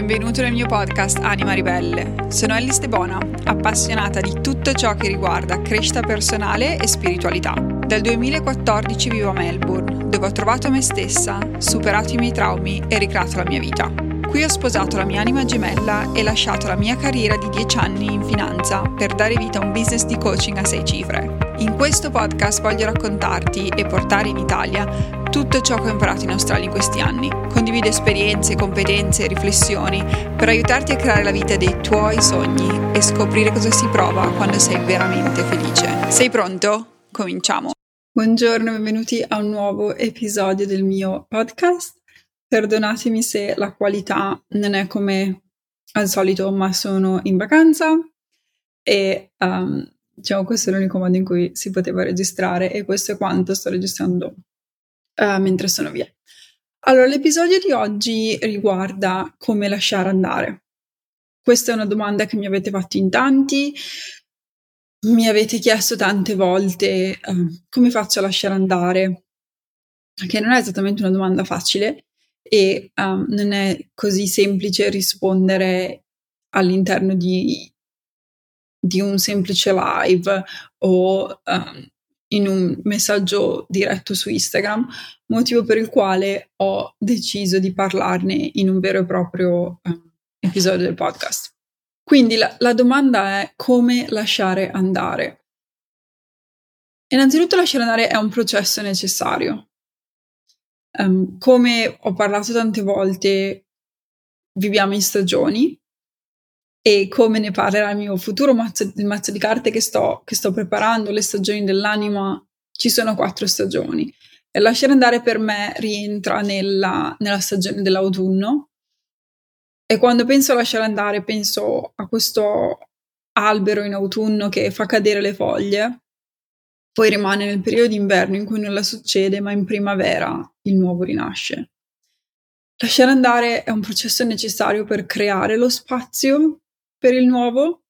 benvenuto nel mio podcast Anima Ribelle. Sono Ellie Stebona, appassionata di tutto ciò che riguarda crescita personale e spiritualità. Dal 2014 vivo a Melbourne, dove ho trovato me stessa, superato i miei traumi e ricreato la mia vita. Qui ho sposato la mia anima gemella e lasciato la mia carriera di 10 anni in finanza per dare vita a un business di coaching a 6 cifre. In questo podcast voglio raccontarti e portare in Italia tutto ciò che ho imparato in Australia in questi anni. Condivido esperienze, competenze e riflessioni per aiutarti a creare la vita dei tuoi sogni e scoprire cosa si prova quando sei veramente felice. Sei pronto? Cominciamo! Buongiorno, benvenuti a un nuovo episodio del mio podcast. Perdonatemi se la qualità non è come al solito, ma sono in vacanza e um, diciamo questo è l'unico modo in cui si poteva registrare e questo è quanto sto registrando uh, mentre sono via. Allora, l'episodio di oggi riguarda come lasciare andare. Questa è una domanda che mi avete fatto in tanti, mi avete chiesto tante volte uh, come faccio a lasciare andare, che non è esattamente una domanda facile e um, non è così semplice rispondere all'interno di, di un semplice live o um, in un messaggio diretto su Instagram, motivo per il quale ho deciso di parlarne in un vero e proprio uh, episodio del podcast. Quindi la, la domanda è come lasciare andare. Innanzitutto lasciare andare è un processo necessario. Um, come ho parlato tante volte, viviamo in stagioni e come ne parlerà il mio futuro mazzo, il mazzo di carte che sto, che sto preparando, le stagioni dell'anima, ci sono quattro stagioni. E lasciare andare per me rientra nella, nella stagione dell'autunno. E quando penso a lasciare andare, penso a questo albero in autunno che fa cadere le foglie, poi rimane nel periodo d'inverno in cui nulla succede, ma in primavera il nuovo rinasce. Lasciare andare è un processo necessario per creare lo spazio per il nuovo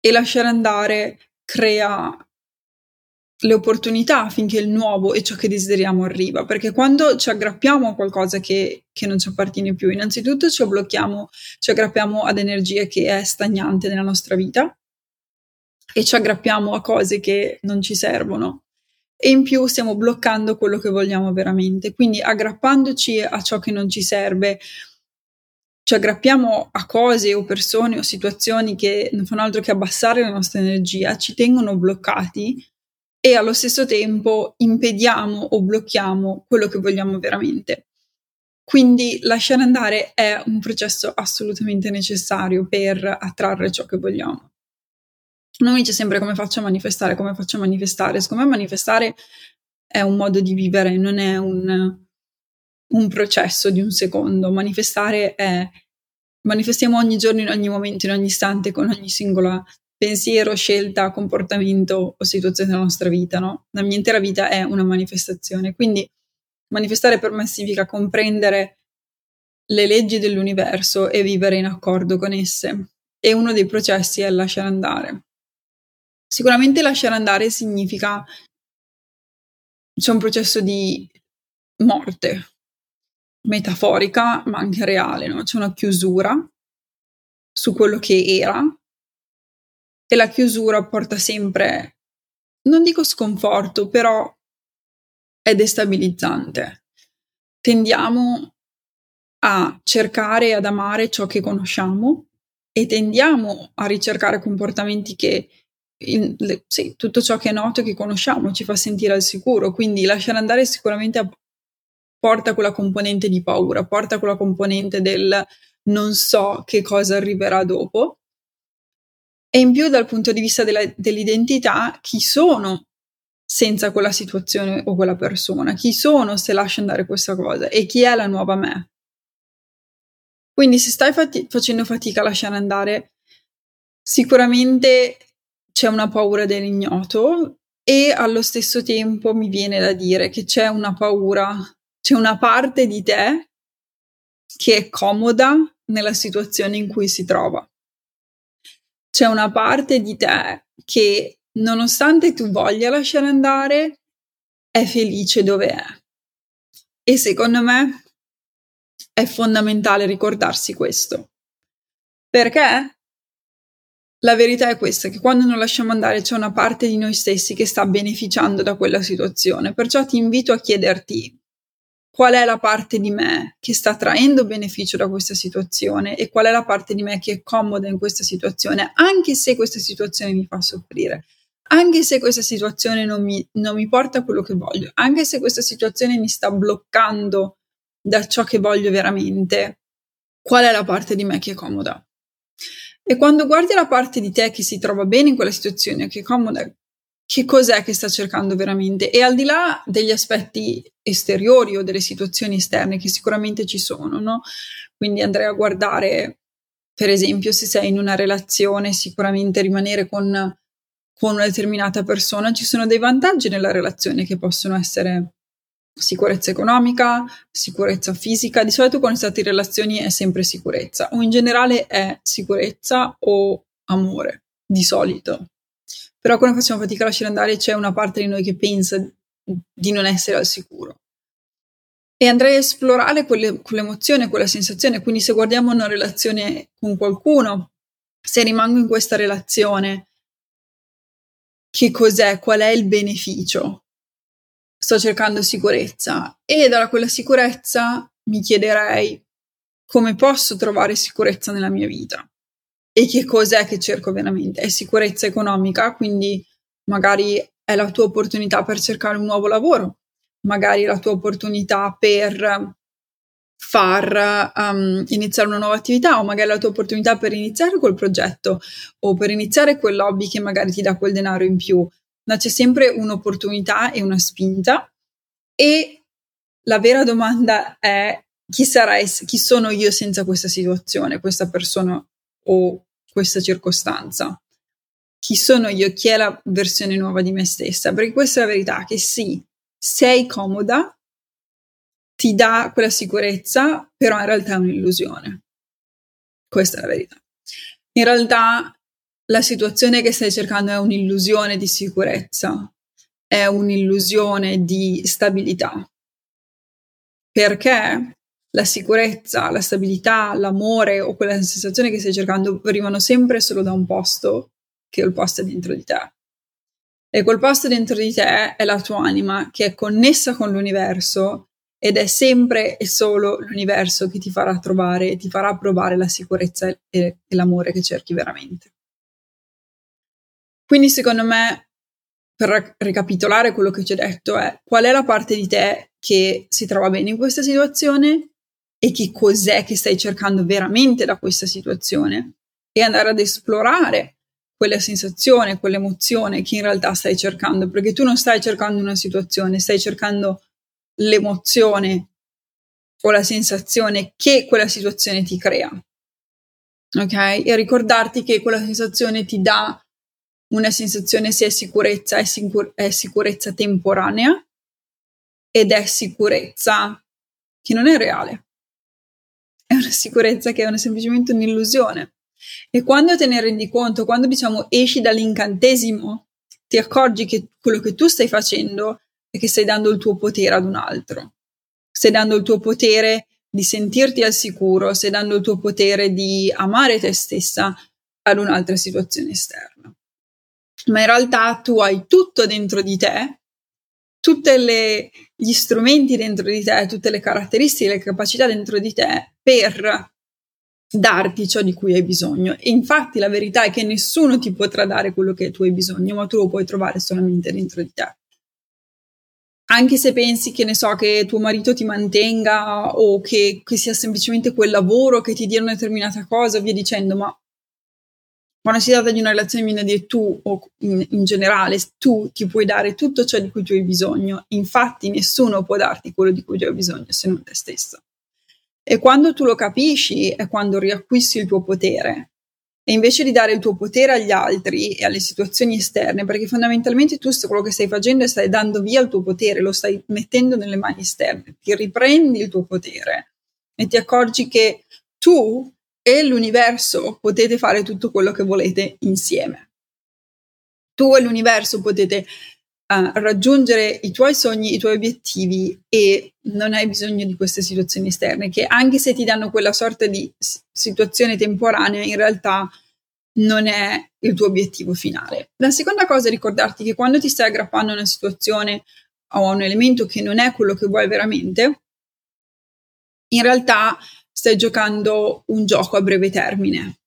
e lasciare andare crea le opportunità affinché il nuovo e ciò che desideriamo arriva, perché quando ci aggrappiamo a qualcosa che, che non ci appartiene più, innanzitutto ci blocchiamo, ci aggrappiamo ad energie che è stagnante nella nostra vita e ci aggrappiamo a cose che non ci servono e in più stiamo bloccando quello che vogliamo veramente, quindi aggrappandoci a ciò che non ci serve ci aggrappiamo a cose o persone o situazioni che non fanno altro che abbassare la nostra energia, ci tengono bloccati e allo stesso tempo impediamo o blocchiamo quello che vogliamo veramente. Quindi lasciare andare è un processo assolutamente necessario per attrarre ciò che vogliamo. Non mi dice sempre come faccio a manifestare, come faccio a manifestare. Secondo me manifestare è un modo di vivere, non è un, un processo di un secondo. Manifestare è manifestiamo ogni giorno, in ogni momento, in ogni istante, con ogni singola pensiero, scelta, comportamento o situazione della nostra vita, no? La mia intera vita è una manifestazione. Quindi manifestare per me significa comprendere le leggi dell'universo e vivere in accordo con esse. E uno dei processi è lasciare andare. Sicuramente lasciare andare significa c'è un processo di morte, metaforica ma anche reale, no? c'è una chiusura su quello che era e la chiusura porta sempre, non dico sconforto, però è destabilizzante. Tendiamo a cercare e ad amare ciò che conosciamo e tendiamo a ricercare comportamenti che in, le, sì, tutto ciò che è noto e che conosciamo ci fa sentire al sicuro, quindi lasciare andare sicuramente porta quella componente di paura, porta quella componente del non so che cosa arriverà dopo. E in più dal punto di vista della, dell'identità, chi sono senza quella situazione o quella persona? Chi sono se lascio andare questa cosa? E chi è la nuova me? Quindi se stai fati- facendo fatica a lasciare andare, sicuramente c'è una paura dell'ignoto e allo stesso tempo mi viene da dire che c'è una paura c'è una parte di te che è comoda nella situazione in cui si trova. C'è una parte di te che, nonostante tu voglia lasciare andare, è felice dove è. E secondo me È fondamentale ricordarsi questo. Perché la verità è questa, che quando non lasciamo andare c'è una parte di noi stessi che sta beneficiando da quella situazione. Perciò ti invito a chiederti qual è la parte di me che sta traendo beneficio da questa situazione e qual è la parte di me che è comoda in questa situazione, anche se questa situazione mi fa soffrire, anche se questa situazione non mi, non mi porta a quello che voglio, anche se questa situazione mi sta bloccando da ciò che voglio veramente, qual è la parte di me che è comoda? E quando guardi la parte di te che si trova bene in quella situazione, che è comoda, che cos'è che sta cercando veramente e al di là degli aspetti esteriori o delle situazioni esterne che sicuramente ci sono, no? Quindi andrei a guardare, per esempio, se sei in una relazione, sicuramente rimanere con, con una determinata persona, ci sono dei vantaggi nella relazione che possono essere sicurezza economica, sicurezza fisica. Di solito quando si tratta di relazioni è sempre sicurezza o in generale è sicurezza o amore, di solito. Però quando facciamo fatica a lasciare andare c'è una parte di noi che pensa di non essere al sicuro. E andrei a esplorare quelle, quell'emozione, quella sensazione. Quindi se guardiamo una relazione con qualcuno, se rimango in questa relazione, che cos'è? Qual è il beneficio? Sto cercando sicurezza e da quella sicurezza mi chiederei come posso trovare sicurezza nella mia vita e che cos'è che cerco veramente? È sicurezza economica, quindi magari è la tua opportunità per cercare un nuovo lavoro, magari la tua opportunità per far um, iniziare una nuova attività o magari la tua opportunità per iniziare quel progetto o per iniziare quell'hobby che magari ti dà quel denaro in più. Ma c'è sempre un'opportunità e una spinta e la vera domanda è chi sarai, chi sono io senza questa situazione, questa persona o questa circostanza? Chi sono io? Chi è la versione nuova di me stessa? Perché questa è la verità, che sì, sei comoda, ti dà quella sicurezza, però in realtà è un'illusione. Questa è la verità. In realtà la situazione che stai cercando è un'illusione di sicurezza, è un'illusione di stabilità. Perché la sicurezza, la stabilità, l'amore o quella sensazione che stai cercando arrivano sempre solo da un posto, che è il posto dentro di te. E quel posto dentro di te è la tua anima che è connessa con l'universo ed è sempre e solo l'universo che ti farà trovare e ti farà provare la sicurezza e, e l'amore che cerchi veramente. Quindi secondo me, per ricapitolare quello che ci ho detto, è qual è la parte di te che si trova bene in questa situazione e che cos'è che stai cercando veramente da questa situazione e andare ad esplorare quella sensazione, quell'emozione che in realtà stai cercando, perché tu non stai cercando una situazione, stai cercando l'emozione o la sensazione che quella situazione ti crea. Ok? E ricordarti che quella sensazione ti dà una sensazione se è sicurezza, è, sicur- è sicurezza temporanea ed è sicurezza che non è reale è una sicurezza che è una, semplicemente un'illusione. E quando te ne rendi conto, quando diciamo esci dall'incantesimo, ti accorgi che quello che tu stai facendo è che stai dando il tuo potere ad un altro. Stai dando il tuo potere di sentirti al sicuro, stai dando il tuo potere di amare te stessa ad un'altra situazione esterna. Ma in realtà tu hai tutto dentro di te tutti gli strumenti dentro di te, tutte le caratteristiche, le capacità dentro di te per darti ciò di cui hai bisogno. E infatti la verità è che nessuno ti potrà dare quello che tu hai bisogno, ma tu lo puoi trovare solamente dentro di te. Anche se pensi che ne so che tuo marito ti mantenga o che, che sia semplicemente quel lavoro che ti dia una determinata cosa, via dicendo, ma quando si tratta di una relazione viene a dire tu o in, in, generale tu ti puoi dare tutto ciò di cui tu hai bisogno, infatti nessuno può darti quello di cui tu hai bisogno se non te stesso. E quando tu lo capisci è quando riacquisti il tuo potere. E invece di dare il tuo potere agli altri e alle situazioni esterne, perché fondamentalmente tu quello che stai facendo è stai dando via il tuo potere, lo stai mettendo nelle mani esterne, ti riprendi il tuo potere e ti accorgi che tu e l'universo potete fare tutto quello che volete insieme. Tu e l'universo potete uh, raggiungere i tuoi sogni, i tuoi obiettivi e non hai bisogno di queste situazioni esterne che anche se ti danno quella sorta di situazione temporanea, in realtà non è il tuo obiettivo finale. La seconda cosa è ricordarti che quando ti stai aggrappando a una situazione o a un elemento che non è quello che vuoi veramente, in realtà stai giocando un gioco a breve termine.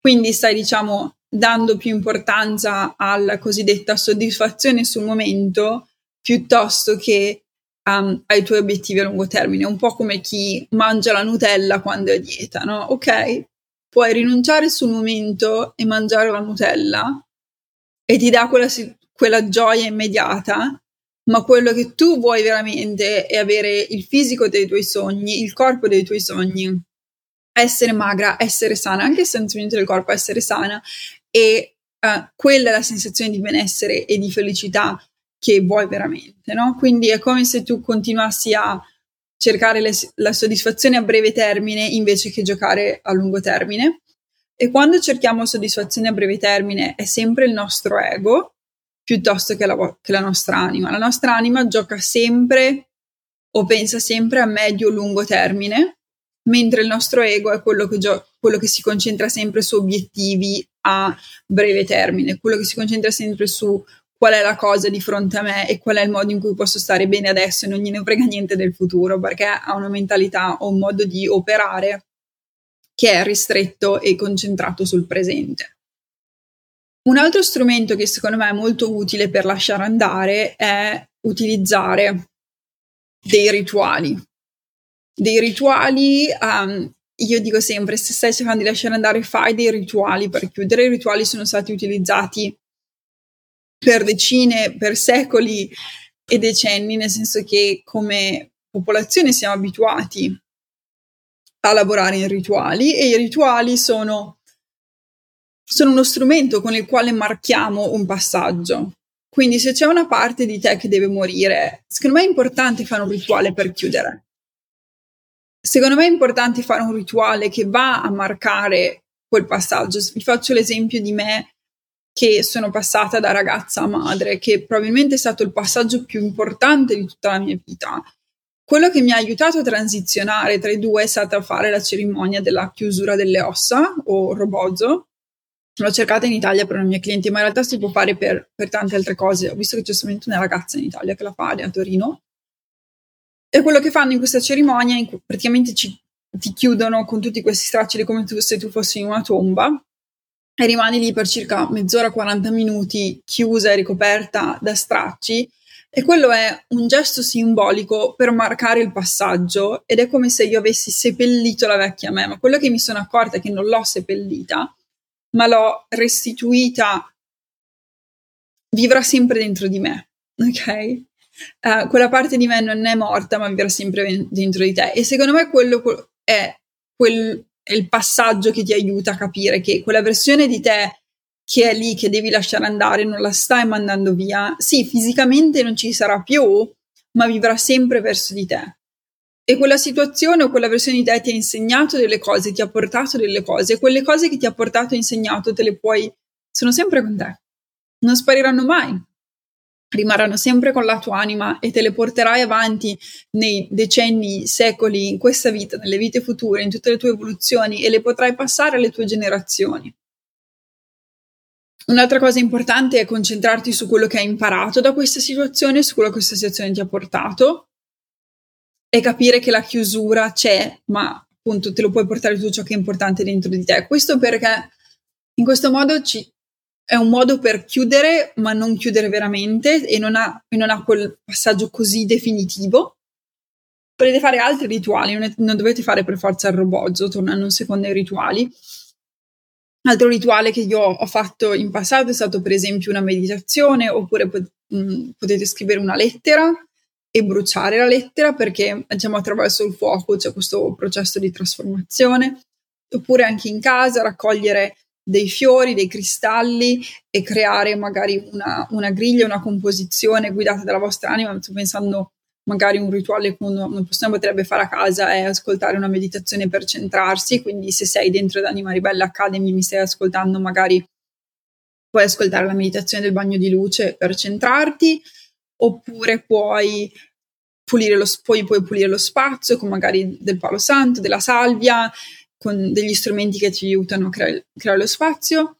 Quindi stai, diciamo, dando più importanza alla cosiddetta soddisfazione sul momento piuttosto che um, ai tuoi obiettivi a lungo termine, un po' come chi mangia la Nutella quando è a dieta, no? Ok, puoi rinunciare sul momento e mangiare la Nutella e ti dà quella, quella gioia immediata, ma quello che tu vuoi veramente è avere il fisico dei tuoi sogni, il corpo dei tuoi sogni, essere magra, essere sana, anche il sentimento del corpo, essere sana e uh, quella è la sensazione di benessere e di felicità che vuoi veramente, no? Quindi è come se tu continuassi a cercare le, la soddisfazione a breve termine invece che giocare a lungo termine. E quando cerchiamo soddisfazione a breve termine è sempre il nostro ego piuttosto che la, che la nostra anima. La nostra anima gioca sempre o pensa sempre a medio-lungo termine, mentre il nostro ego è quello che, gio- quello che si concentra sempre su obiettivi a breve termine, quello che si concentra sempre su qual è la cosa di fronte a me e qual è il modo in cui posso stare bene adesso e non gliene frega niente del futuro, perché ha una mentalità o un modo di operare che è ristretto e concentrato sul presente. Un altro strumento che secondo me è molto utile per lasciare andare è utilizzare dei rituali. Dei rituali, um, io dico sempre, se stai cercando di lasciare andare, fai dei rituali per chiudere. I rituali sono stati utilizzati per decine, per secoli e decenni, nel senso che come popolazione siamo abituati a lavorare in rituali e i rituali sono, sono uno strumento con il quale marchiamo un passaggio. Quindi se c'è una parte di te che deve morire, secondo me è importante fare un rituale per chiudere. Secondo me è importante fare un rituale che va a marcare quel passaggio. Vi faccio l'esempio di me che sono passata da ragazza a madre, che probabilmente è stato il passaggio più importante di tutta la mia vita. Quello che mi ha aiutato a transizionare tra i due è stato fare la cerimonia della chiusura delle ossa o robozo. L'ho cercata in Italia per una mia cliente, ma in realtà si può fare per, per tante altre cose. Ho visto che c'è solamente una ragazza in Italia che la fa, a Torino. E quello che fanno in questa cerimonia, in praticamente ci, ti chiudono con tutti questi stracci come tu, se tu fossi in una tomba e rimani lì per circa mezz'ora, 40 minuti, chiusa e ricoperta da stracci. E quello è un gesto simbolico per marcare il passaggio ed è come se io avessi seppellito la vecchia me, ma quello che mi sono accorta è che non l'ho seppellita, ma l'ho restituita, vivrà sempre dentro di me, ok? Uh, quella parte di me non è morta, ma vivrà sempre dentro di te. E secondo me quello è quel è il passaggio che ti aiuta a capire che quella versione di te che è lì, che devi lasciare andare, non la stai mandando via. Sì, fisicamente non ci sarà più, ma vivrà sempre verso di te. E quella situazione o quella versione di te ti ha insegnato delle cose, ti ha portato delle cose, e quelle cose che ti ha portato e insegnato te le puoi, sono sempre con te. Non spariranno mai rimarranno sempre con la tua anima e te le porterai avanti nei decenni, secoli, in questa vita, nelle vite future, in tutte le tue evoluzioni e le potrai passare alle tue generazioni. Un'altra cosa importante è concentrarti su quello che hai imparato da questa situazione, su quello che questa situazione ti ha portato e capire che la chiusura c'è, ma appunto te lo puoi portare tutto ciò che è importante dentro di te. Questo perché in questo modo ci, è un modo per chiudere, ma non chiudere veramente e non ha, e non ha quel passaggio così definitivo. Potete fare altri rituali, non, è, non dovete fare per forza il robozzo, tornando un secondo ai rituali. Altro rituale che io ho fatto in passato è stato per esempio una meditazione oppure pot- mh, mm, potete scrivere una lettera e bruciare la lettera perché diciamo attraverso il fuoco c'è questo processo di trasformazione oppure anche in casa raccogliere dei fiori, dei cristalli e creare magari una, una griglia, una composizione guidata dalla vostra anima. Sto pensando magari un rituale che una persona potrebbe fare a casa è ascoltare una meditazione per centrarsi, quindi se sei dentro ad Anima Ribella Academy mi stai ascoltando magari Puoi ascoltare la meditazione del bagno di luce per centrarti, oppure puoi pulire lo, puoi, puoi pulire lo spazio con magari del palo santo, della salvia, con degli strumenti che ti aiutano a creare, creare lo spazio,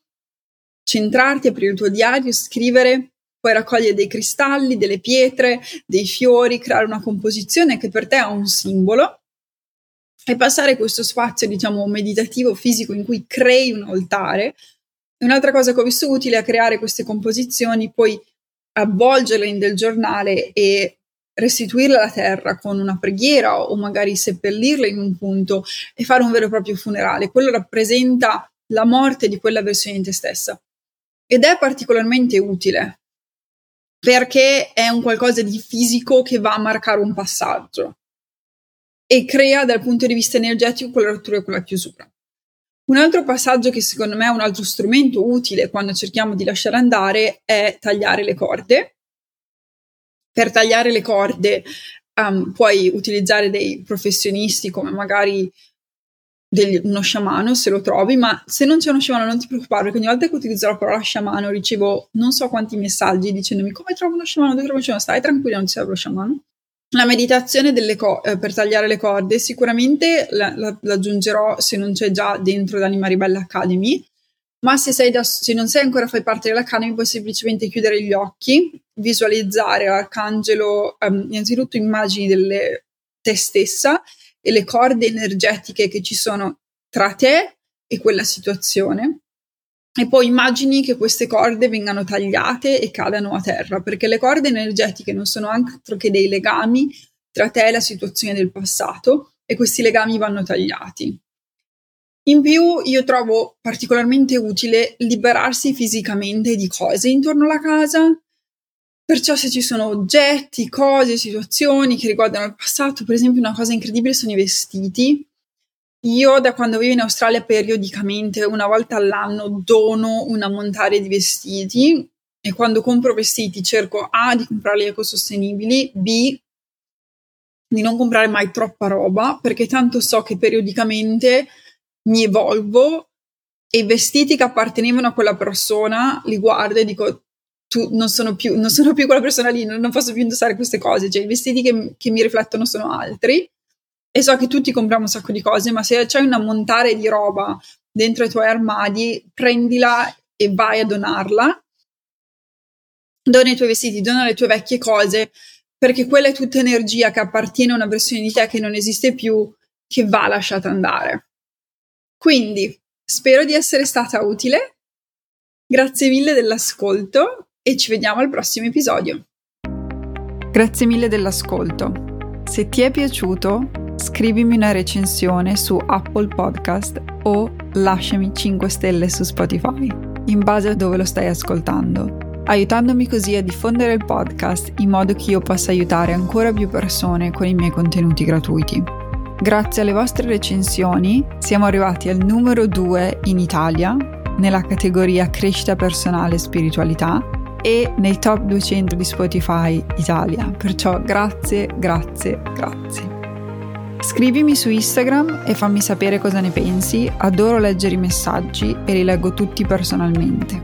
centrarti, aprire il tuo diario, scrivere, puoi raccogliere dei cristalli, delle pietre, dei fiori, creare una composizione che per te ha un simbolo e passare questo spazio, diciamo, meditativo, fisico in cui crei un altare. Un'altra cosa che ho visto utile è creare queste composizioni, poi avvolgerle in del giornale e restituirle alla terra con una preghiera o magari seppellirle in un punto e fare un vero e proprio funerale. Quello rappresenta la morte di quella versione di te stessa. Ed è particolarmente utile perché è un qualcosa di fisico che va a marcare un passaggio e crea dal punto di vista energetico quella rottura e quella chiusura. Un altro passaggio che secondo me è un altro strumento utile quando cerchiamo di lasciare andare è tagliare le corde. Per tagliare le corde um, puoi utilizzare dei professionisti come magari degli, uno sciamano se lo trovi, ma se non c'è uno sciamano non ti preoccupare perché ogni volta che utilizzo la parola sciamano ricevo non so quanti messaggi dicendomi come trovo uno sciamano, dove trovo uno sciamano, stai tranquilla non serve lo sciamano. La meditazione co- eh, per tagliare le corde sicuramente la, la, la, aggiungerò se non c'è già dentro l'Anima Ribella Academy, ma se, da, se non sei ancora fai parte dell'Academy puoi semplicemente chiudere gli occhi, visualizzare l'arcangelo, um, innanzitutto immagini delle te stessa e le corde energetiche che ci sono tra te e quella situazione. E poi immagini che queste corde vengano tagliate e cadano a terra, perché le corde energetiche non sono altro che dei legami tra te e la situazione del passato e questi legami vanno tagliati. In più io trovo particolarmente utile liberarsi fisicamente di cose intorno alla casa, Perciò se ci sono oggetti, cose, situazioni che riguardano il passato, per esempio una cosa incredibile sono i vestiti. Io da quando vivo in Australia periodicamente, una volta all'anno, dono un ammontare di vestiti e quando compro vestiti cerco A di comprarli ecosostenibili, B di non comprare mai troppa roba perché tanto so che periodicamente mi evolvo e i vestiti che appartenevano a quella persona li guardo e dico tu, non, sono più, non, sono più, quella persona lì, non, non, posso più indossare queste cose, cioè i vestiti che, che, mi riflettono sono altri e so che tutti compriamo un sacco di cose, ma se c'è un ammontare di roba dentro i tuoi armadi, prendila e vai a donarla. Dona i tuoi vestiti, dona le tue vecchie cose, perché quella è tutta energia che appartiene a una versione di te che non esiste più, che va lasciata andare. Quindi, spero di essere stata utile. Grazie mille dell'ascolto e ci vediamo al prossimo episodio. Grazie mille dell'ascolto. Se ti è piaciuto, scrivimi una recensione su Apple Podcast o lasciami 5 stelle su Spotify, in base a dove lo stai ascoltando, aiutandomi così a diffondere il podcast in modo che io possa aiutare ancora più persone con i miei contenuti gratuiti. Grazie alle vostre recensioni siamo arrivati al numero 2 in Italia nella categoria crescita personale e spiritualità e nei top 200 di Spotify Italia. Perciò grazie, grazie, grazie. Scrivimi su Instagram e fammi sapere cosa ne pensi, adoro leggere i messaggi e li leggo tutti personalmente.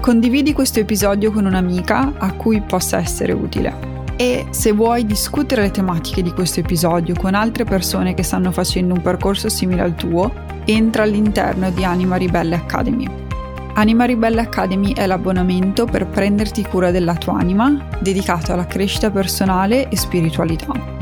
Condividi questo episodio con un'amica a cui possa essere utile. E se vuoi discutere le tematiche di questo episodio con altre persone che stanno facendo un percorso simile al tuo, entra all'interno di Anima Ribelle Academy. Anima Ribelle Academy è l'abbonamento per prenderti cura della tua anima, dedicato alla crescita personale e spiritualità.